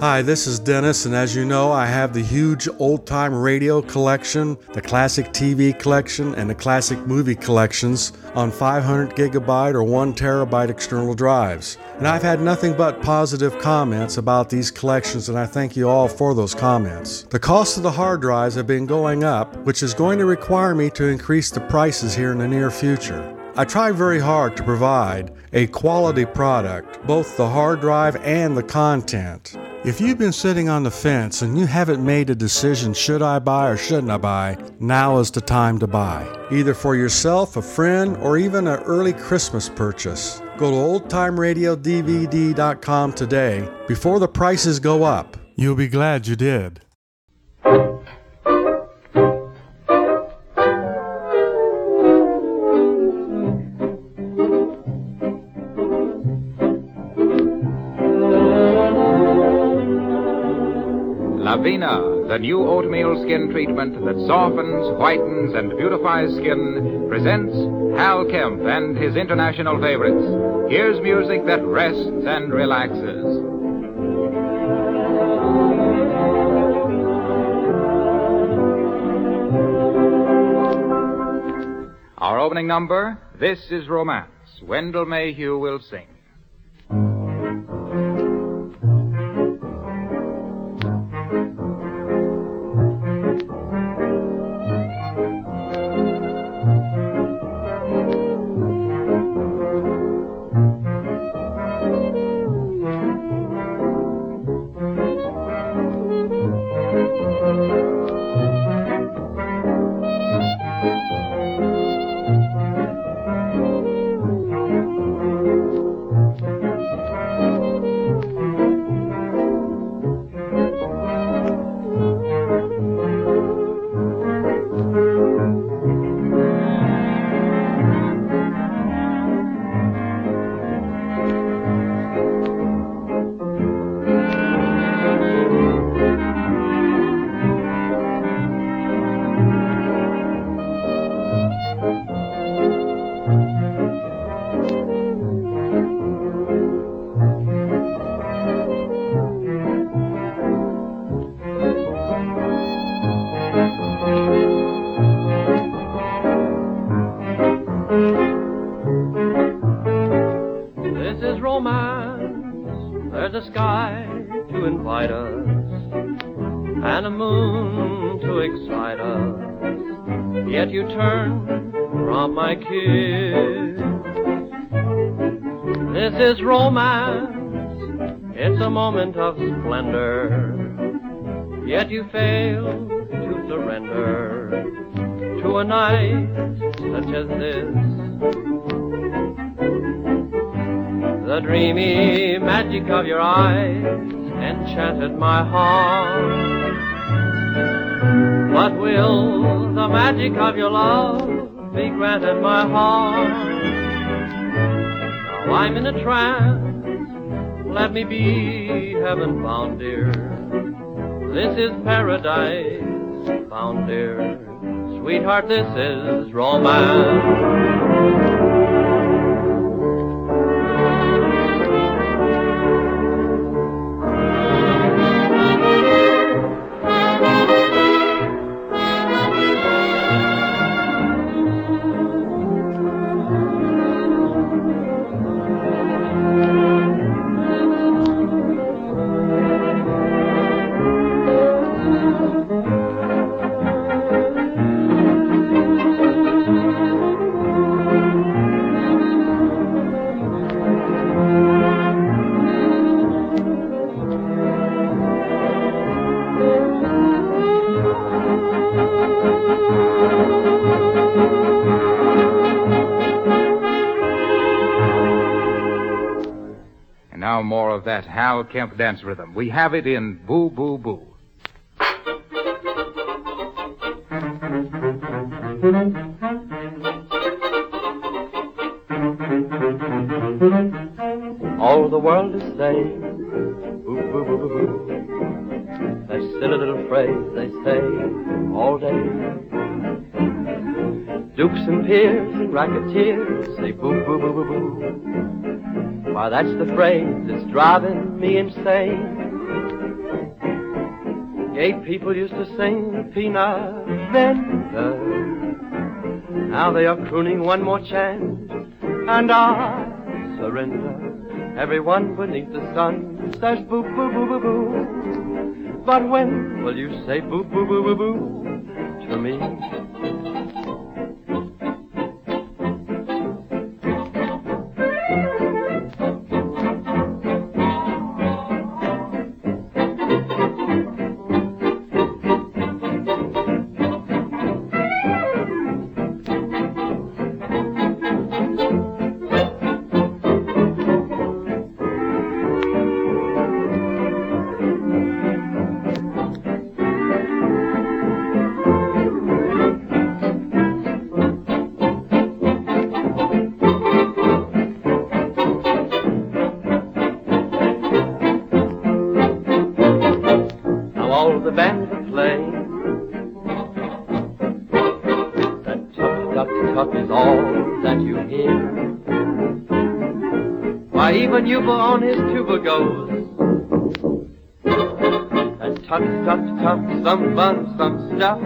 Hi, this is Dennis, and as you know, I have the huge old time radio collection, the classic TV collection, and the classic movie collections on 500 gigabyte or 1 terabyte external drives. And I've had nothing but positive comments about these collections, and I thank you all for those comments. The cost of the hard drives have been going up, which is going to require me to increase the prices here in the near future. I try very hard to provide a quality product, both the hard drive and the content. If you've been sitting on the fence and you haven't made a decision should I buy or shouldn't I buy, now is the time to buy. Either for yourself, a friend, or even an early Christmas purchase. Go to oldtimeradiodvd.com today before the prices go up. You'll be glad you did. The new oatmeal skin treatment that softens, whitens, and beautifies skin, presents Hal Kemp and his international favorites. Here's music that rests and relaxes. Our opening number, This is Romance. Wendell Mayhew will sing. Turn from my kiss. This is romance. It's a moment of splendor. Yet you fail to surrender to a night such as this. The dreamy magic of your eyes enchanted my heart. But will the magic of your love be granted my heart? Now I'm in a trance. Let me be heaven bound, dear. This is paradise found, dear. Sweetheart, this is romance. Of that Hal Kemp dance rhythm. We have it in Boo Boo Boo. All the world is saying, boo, boo, boo, boo, boo. That silly little phrase they say all day. Dukes and peers and racketeers say boo, boo, boo, boo, boo. Why, that's the phrase that's driving me insane. Gay people used to sing Peanut Vendor. Now they are crooning one more chant, and I surrender. Everyone beneath the sun says boo boo boo boo boo. But when will you say boo boo boo boo boo to me?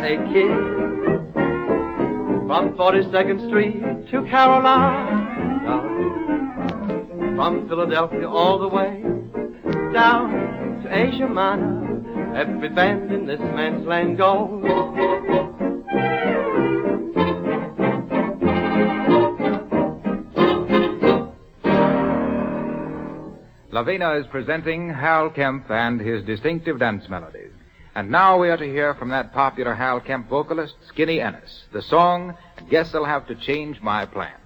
A kid. From 42nd Street to Carolina. From Philadelphia all the way down to Asia Minor. Every band in this man's land goes. Lavena is presenting Hal Kemp and his distinctive dance melodies. And now we are to hear from that popular Hal Kemp vocalist, Skinny Ennis, the song, Guess I'll Have to Change My Plans.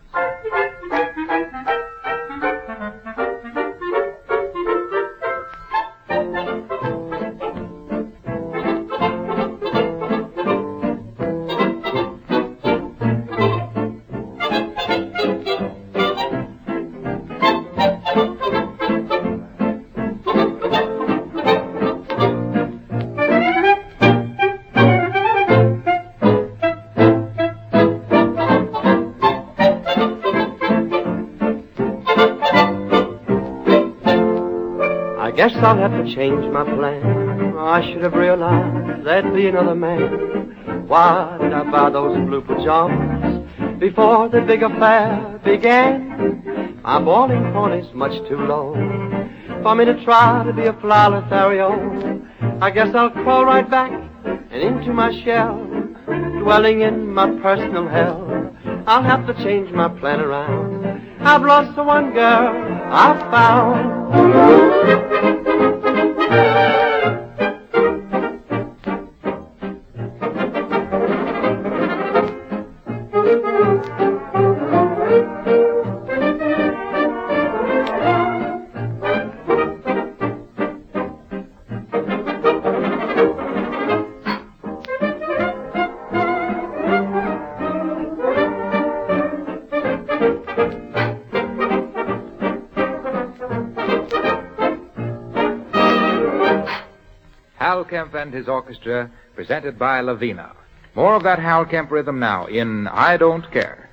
I'll have to change my plan. I should have realized there'd be another man. Why did I buy those blue pajamas before the big affair began? My boiling point is much too low for me to try to be a fly Lothario. I guess I'll crawl right back and into my shell, dwelling in my personal hell. I'll have to change my plan around. I've lost the one girl I found. And his orchestra, presented by Lavena. More of that Hal Kemp rhythm now in I Don't Care.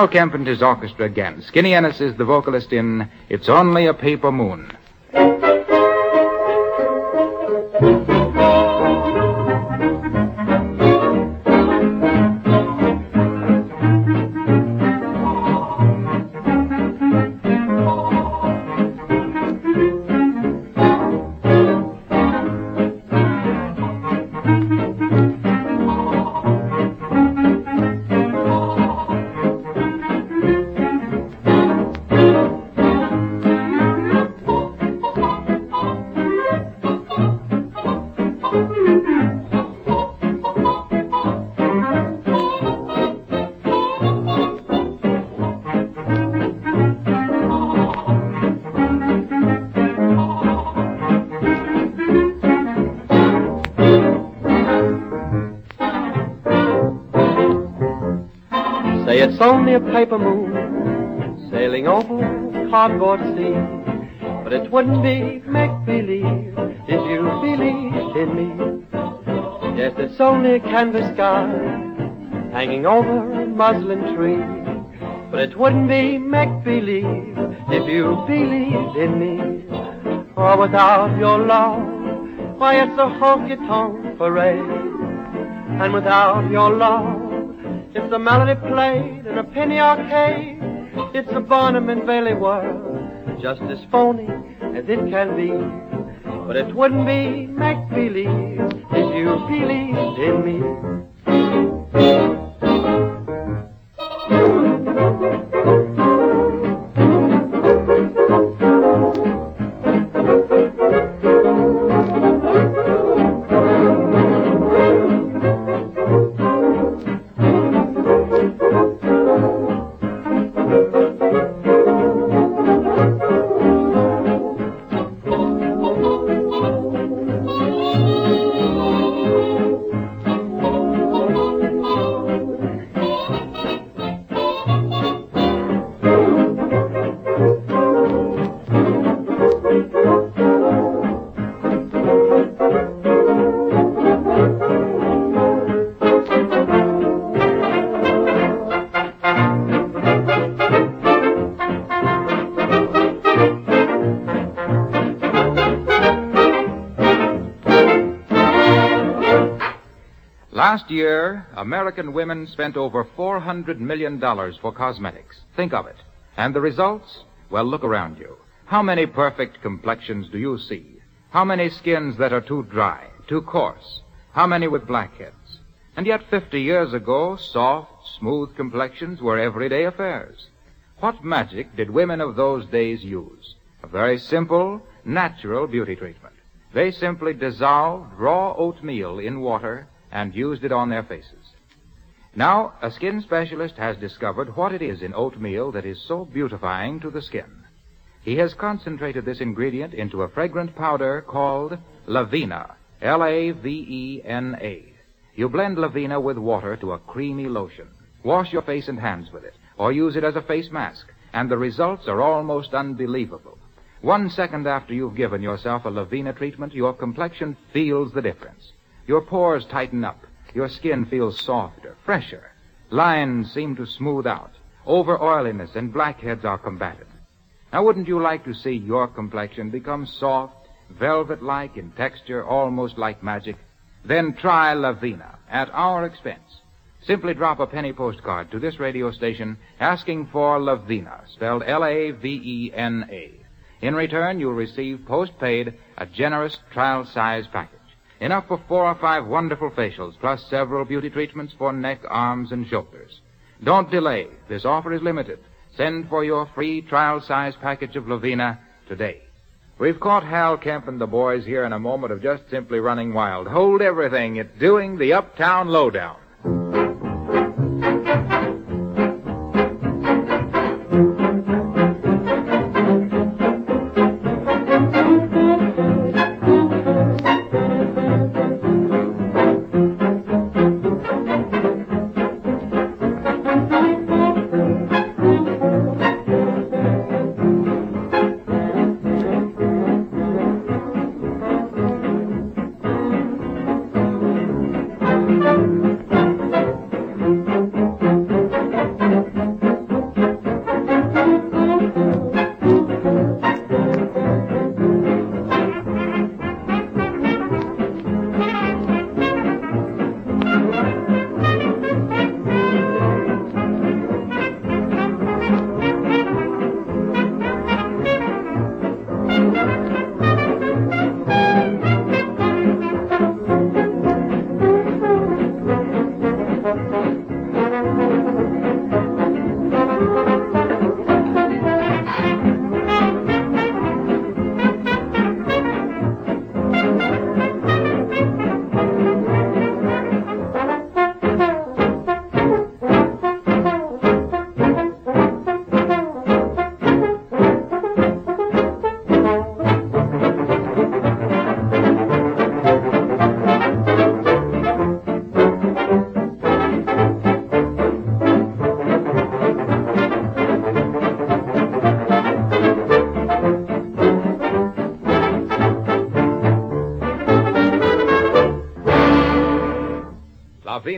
Hal Kemp and his orchestra again. Skinny Ennis is the vocalist in It's Only a Paper Moon. It's only a paper moon sailing over cardboard sea. But it wouldn't be make believe if you believed in me. Yes, it's only a canvas sky hanging over a muslin tree. But it wouldn't be make believe if you believed in me. Or without your love, why it's a honky tonk parade. And without your love, it's a melody played in a penny arcade. It's a Barnum and Bailey world, just as phony as it can be. But it wouldn't be make believe if you believed in me. Last year, American women spent over $400 million for cosmetics. Think of it. And the results? Well, look around you. How many perfect complexions do you see? How many skins that are too dry, too coarse? How many with blackheads? And yet 50 years ago, soft, smooth complexions were everyday affairs. What magic did women of those days use? A very simple, natural beauty treatment. They simply dissolved raw oatmeal in water and used it on their faces. Now, a skin specialist has discovered what it is in oatmeal that is so beautifying to the skin. He has concentrated this ingredient into a fragrant powder called Lavena, L-A-V-E-N-A. You blend Lavena with water to a creamy lotion. Wash your face and hands with it, or use it as a face mask, and the results are almost unbelievable. One second after you've given yourself a Lavena treatment, your complexion feels the difference. Your pores tighten up. Your skin feels softer, fresher. Lines seem to smooth out. Over oiliness and blackheads are combated. Now, wouldn't you like to see your complexion become soft, velvet-like in texture, almost like magic? Then try Lavena at our expense. Simply drop a penny postcard to this radio station asking for Lavena, spelled L-A-V-E-N-A. In return, you'll receive postpaid a generous trial size package. Enough for four or five wonderful facials, plus several beauty treatments for neck, arms, and shoulders. Don't delay. This offer is limited. Send for your free trial size package of Lavena today. We've caught Hal Kemp and the boys here in a moment of just simply running wild. Hold everything. It's doing the Uptown Lowdown.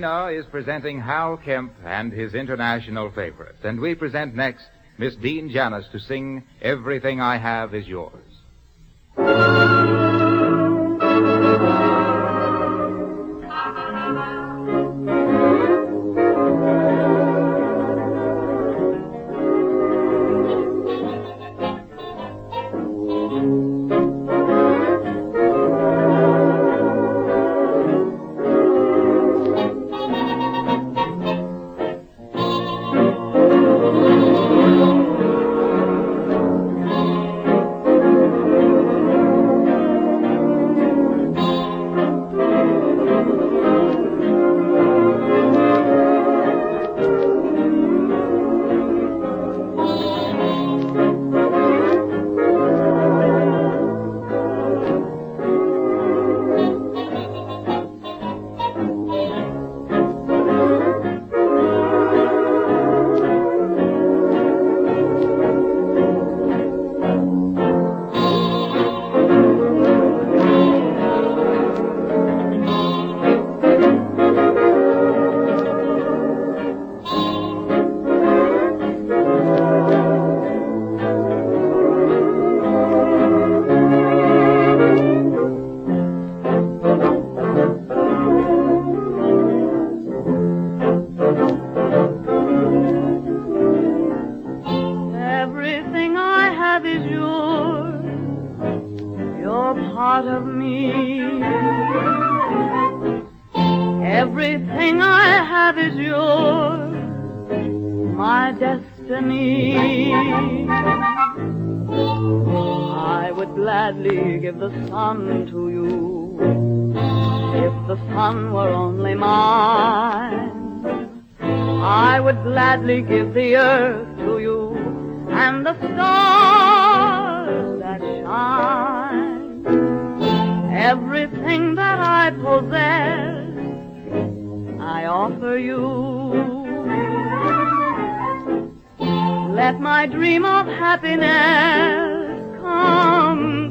Lavena is presenting Hal Kemp and his international favorites. And we present next Miss Deane Janis to sing Everything I Have Is Yours. Give the sun to you if the sun were only mine. I would gladly give the earth to you and the stars that shine. Everything that I possess, I offer you. Let my dream of happiness come.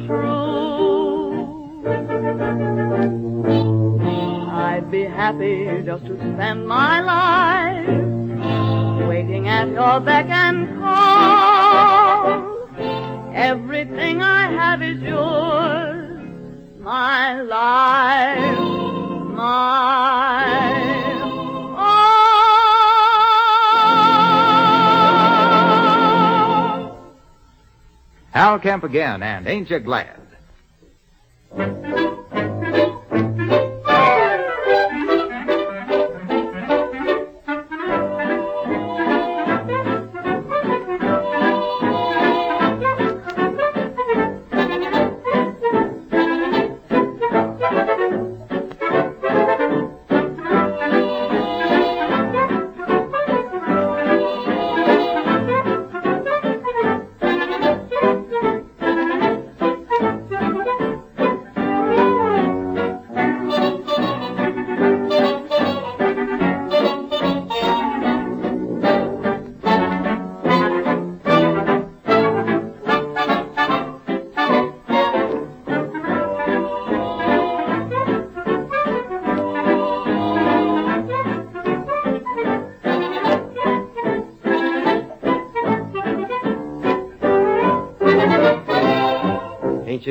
I'd be happy just to spend my life waiting at your beck and call. Everything I have is yours, my life, my oh. all. Hal Kemp again, and ain't you glad?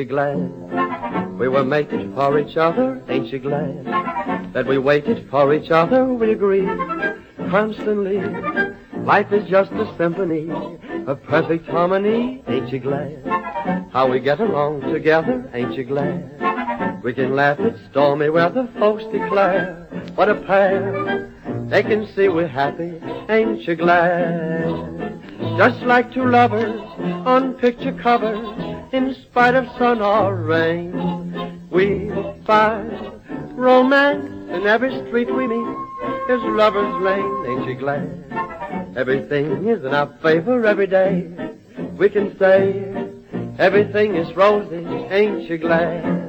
You glad we were mated for each other? Ain't you glad that we waited for each other? We agreed constantly. Life is just a symphony of perfect harmony. Ain't you glad how we get along together? Ain't you glad we can laugh at stormy weather? Folks declare what a pair. They can see we're happy. Ain't you glad? Just like two lovers on picture covers, in spite of sun or rain. We find romance in every street we meet. Is lover's lane, ain't you glad? Everything is in our favor every day. We can say everything is rosy, ain't you glad?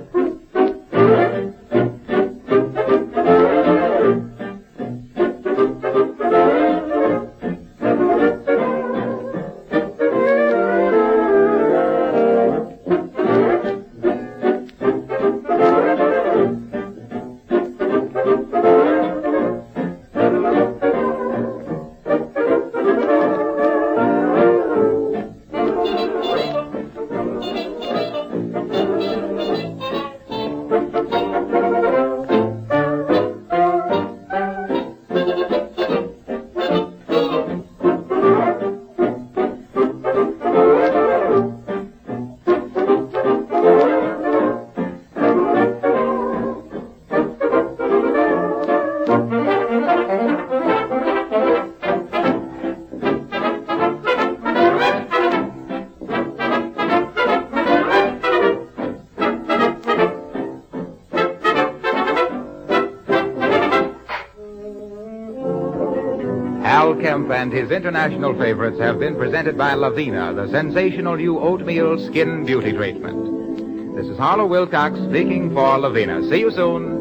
And his international favorites have been presented by Lavena, the sensational new oatmeal skin beauty treatment. This is Harlow Wilcox speaking for Lavina. See you soon.